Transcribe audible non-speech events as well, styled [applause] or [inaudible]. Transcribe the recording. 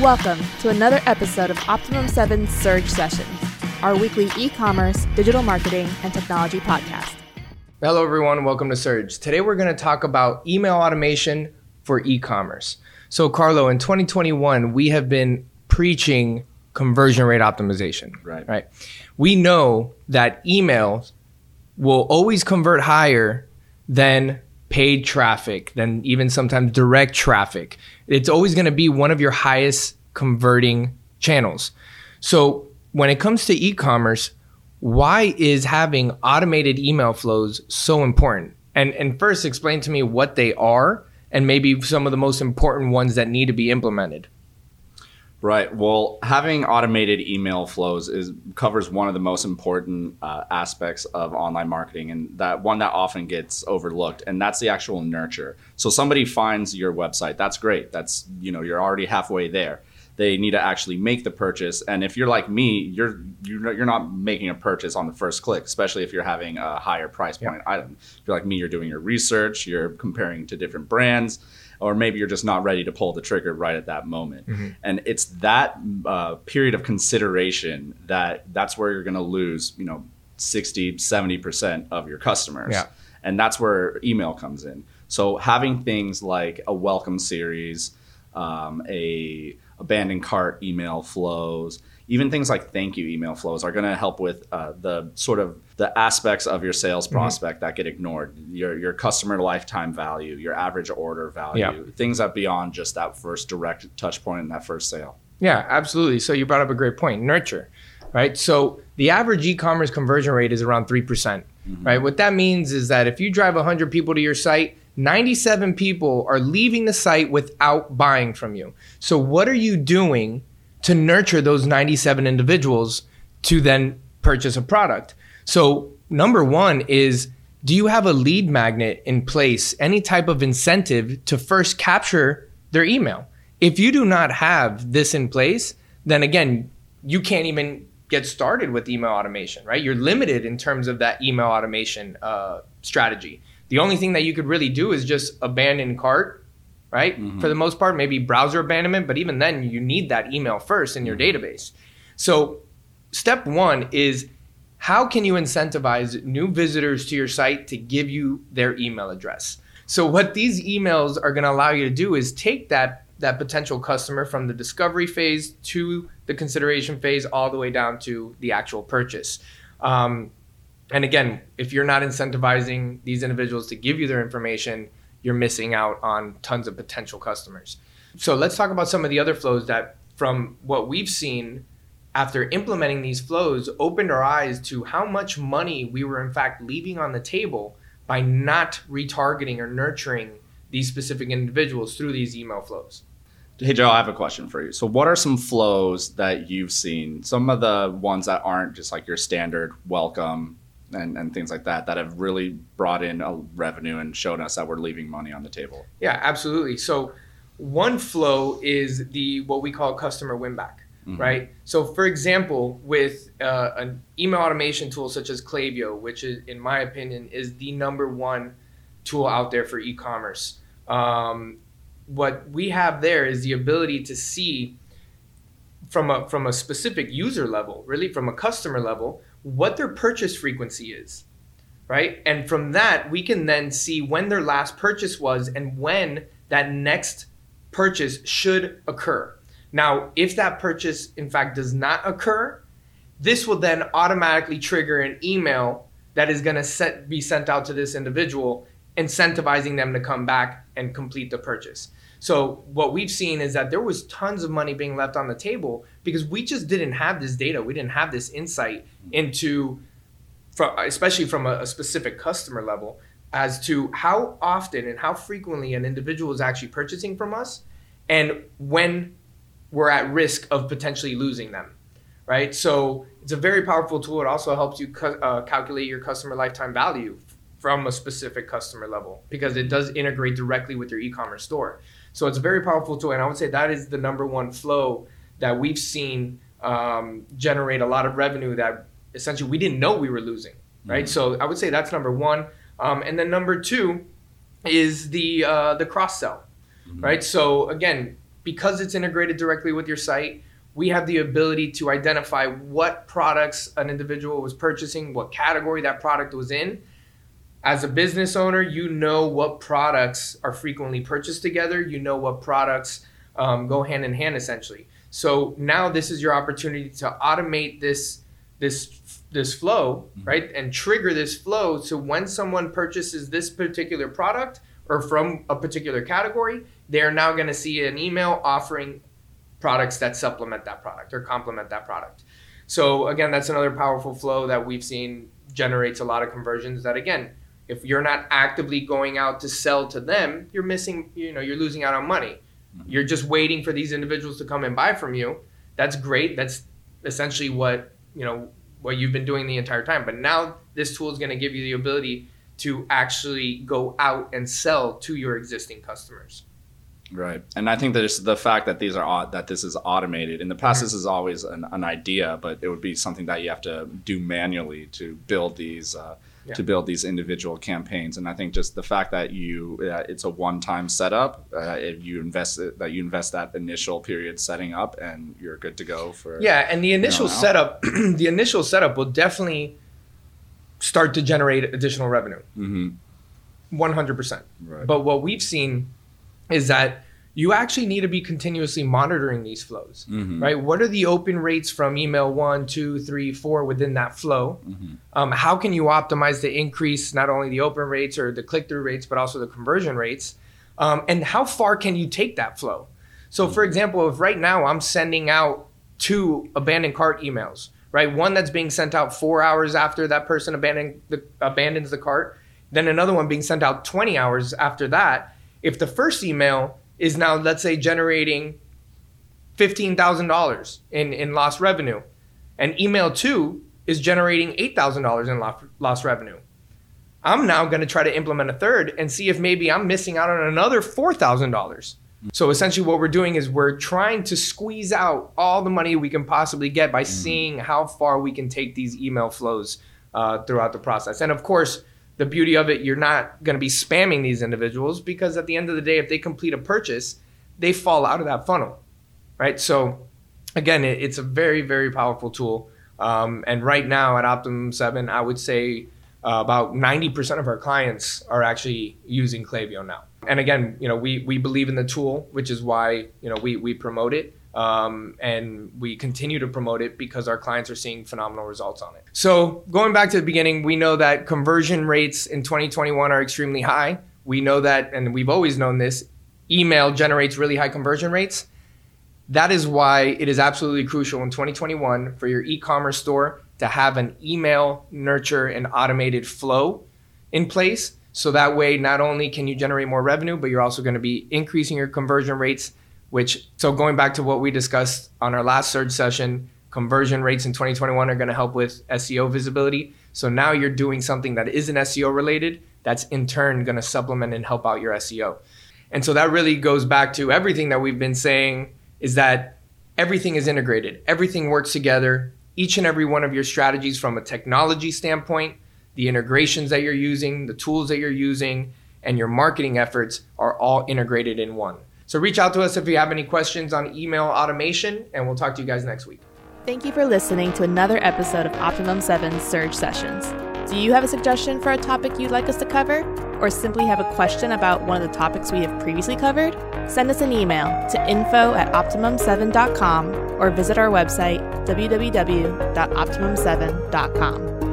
Welcome to another episode of Optimum 7 Surge Sessions, our weekly e commerce, digital marketing, and technology podcast. Hello, everyone. Welcome to Surge. Today, we're going to talk about email automation for e commerce. So, Carlo, in 2021, we have been preaching conversion rate optimization. Right. Right. We know that email will always convert higher than paid traffic, than even sometimes direct traffic. It's always going to be one of your highest converting channels. So when it comes to e-commerce, why is having automated email flows so important? And and first explain to me what they are and maybe some of the most important ones that need to be implemented. Right. Well, having automated email flows is covers one of the most important uh, aspects of online marketing, and that one that often gets overlooked, and that's the actual nurture. So somebody finds your website, that's great. That's you know you're already halfway there. They need to actually make the purchase, and if you're like me, you're you're you're not making a purchase on the first click, especially if you're having a higher price point item. If you're like me, you're doing your research, you're comparing to different brands or maybe you're just not ready to pull the trigger right at that moment. Mm-hmm. And it's that uh, period of consideration that that's where you're going to lose, you know, 60, 70% of your customers. Yeah. And that's where email comes in. So having things like a welcome series, um, a abandoned cart email flows, even things like thank you email flows are going to help with uh, the sort of the aspects of your sales Mm-hmm. prospect that get ignored your your customer lifetime value your average order value Yeah. things that beyond just that first direct touch point in that first sale Yeah, absolutely. So you brought up a great point, nurture, right? So the average e-commerce conversion rate is around 3%, percent right? What that means is that if you drive 100 people to your site, 97 people are leaving the site without buying from you. So what are you doing to nurture those 97 individuals to then purchase a product? So number 1 is do you have a lead magnet in place, any type of incentive to first capture their email? If you do not have this in place, then again, you can't even get started with email automation, right? You're limited in terms of that email automation uh, strategy. The only thing that you could really do is just abandon cart, right? For the most part, maybe browser abandonment, but even then, you need that email first in your database. So, step one is how can you incentivize new visitors to your site to give you their email address? So what these emails are going to allow you to do is take that that potential customer from the discovery phase to the consideration phase all the way down to the actual purchase. Um, and again, if you're not incentivizing these individuals to give you their information, you're missing out on tons of potential customers. So let's talk about some of the other flows that, from what we've seen after implementing these flows, opened our eyes to how much money we were in fact leaving on the table by not retargeting or nurturing these specific individuals through these email flows. hey joe i have a question for you so what are some flows that you've seen some of the ones that aren't just like your standard welcome and, and things like that that have really brought in a revenue and shown us that we're leaving money on the table Yeah, absolutely. So one flow is the what we call customer win back, right? So for example, with uh, an email automation tool such as Klaviyo, which is in my opinion is the number one tool out there for e-commerce. Um, what we have there is the ability to see from a from a specific user level, really from a customer level, what their purchase frequency is right? And from that, we can then see when their last purchase was and when that next purchase should occur. Now, if that purchase in fact does not occur, this will then automatically trigger an email that is going to be sent out to this individual, incentivizing them to come back and complete the purchase. So what we've seen is that there was tons of money being left on the table because we just didn't have this data. We didn't have this insight into from especially from a, a specific customer level as to how often and how frequently an individual is actually purchasing from us and when we're at risk of potentially losing them right so it's a very powerful tool it also helps you cu- uh, calculate your customer lifetime value from a specific customer level because it does integrate directly with your e-commerce store so it's a very powerful tool and i would say that is the number one flow that we've seen um, generate a lot of revenue that essentially we didn't know we were losing, right? So I would say that's number one. Um, and then number two is the uh, the cross sell, right? So again, because it's integrated directly with your site, we have the ability to identify what products an individual was purchasing, what category that product was in. As a business owner, you know what products are frequently purchased together. You know what products um, go hand in hand, essentially. So now this is your opportunity to automate this this this flow, mm-hmm. right, and trigger this flow. So when someone purchases this particular product or from a particular category, they are now going to see an email offering products that supplement that product or complement that product. So again, that's another powerful flow that we've seen generates a lot of conversions. That again, if you're not actively going out to sell to them, you're missing. You know, you're losing out on money. Mm-hmm. You're just waiting for these individuals to come and buy from you. That's great. That's essentially what you know what you've been doing the entire time. But now this tool is going to give you the ability to actually go out and sell to your existing customers. Right, and I think that the fact that these are that this is automated. In the past, mm-hmm. this is always an, an, idea, but it would be something that you have to do manually to build these uh, yeah. to build these individual campaigns. And I think just the fact that you uh, it's a one-time setup, uh, you invest that you invest that initial period setting up, and you're good to go for yeah. And the initial you know, setup, [clears throat] the initial setup will definitely start to generate additional revenue. Mm-hmm. One hundred percent. But what we've seen is that you actually need to be continuously monitoring these flows, mm-hmm. right? What are the open rates from email one, two, three, four within that flow? Mm-hmm. Um, how can you optimize to increase not only the open rates or the click through rates, but also the conversion rates? Um, and how far can you take that flow? So, mm-hmm. for example, if right now I'm sending out two abandoned cart emails, right? One that's being sent out four hours after that person abandoned the, abandons the cart, then another one being sent out 20 hours after that if the first email is now, let's say, generating $15,000 in, in lost revenue, and email two is generating $8,000 in lost, lost revenue, I'm now going to try to implement a third and see if maybe I'm missing out on another $4,000. So essentially, what we're doing is we're trying to squeeze out all the money we can possibly get by mm-hmm. seeing how far we can take these email flows uh, throughout the process. And of course, the beauty of it, you're not going to be spamming these individuals because at the end of the day, if they complete a purchase, they fall out of that funnel, right? So, again, it, it's a very, very powerful tool. Um, and right now at Optimum 7, I would say uh, about 90% of our clients are actually using Klaviyo now. And again, you know, we, we believe in the tool, which is why, you know, we, we promote it. Um, and we continue to promote it because our clients are seeing phenomenal results on it. So, going back to the beginning, we know that conversion rates in 2021 are extremely high. We know that, and we've always known this email generates really high conversion rates. That is why it is absolutely crucial in 2021 for your e commerce store to have an email nurture and automated flow in place. So that way, not only can you generate more revenue, but you're also going to be increasing your conversion rates which so going back to what we discussed on our last surge session conversion rates in 2021 are going to help with seo visibility. So now you're doing something that isn't seo related that's in turn going to supplement and help out your seo and so that really goes back to everything that we've been saying is that everything is integrated. Everything works together. Each and every one of your strategies from a technology standpoint the integrations that you're using the tools that you're using and your marketing efforts are all integrated in one so reach out to us if you have any questions on email automation, and we'll talk to you guys next week. Thank you for listening to another episode of Optimum 7 Surge Sessions. Do you have a suggestion for a topic you'd like us to cover? Or simply have a question about one of the topics we have previously covered? Send us an email to info at optimum7.com or visit our website www.optimum7.com.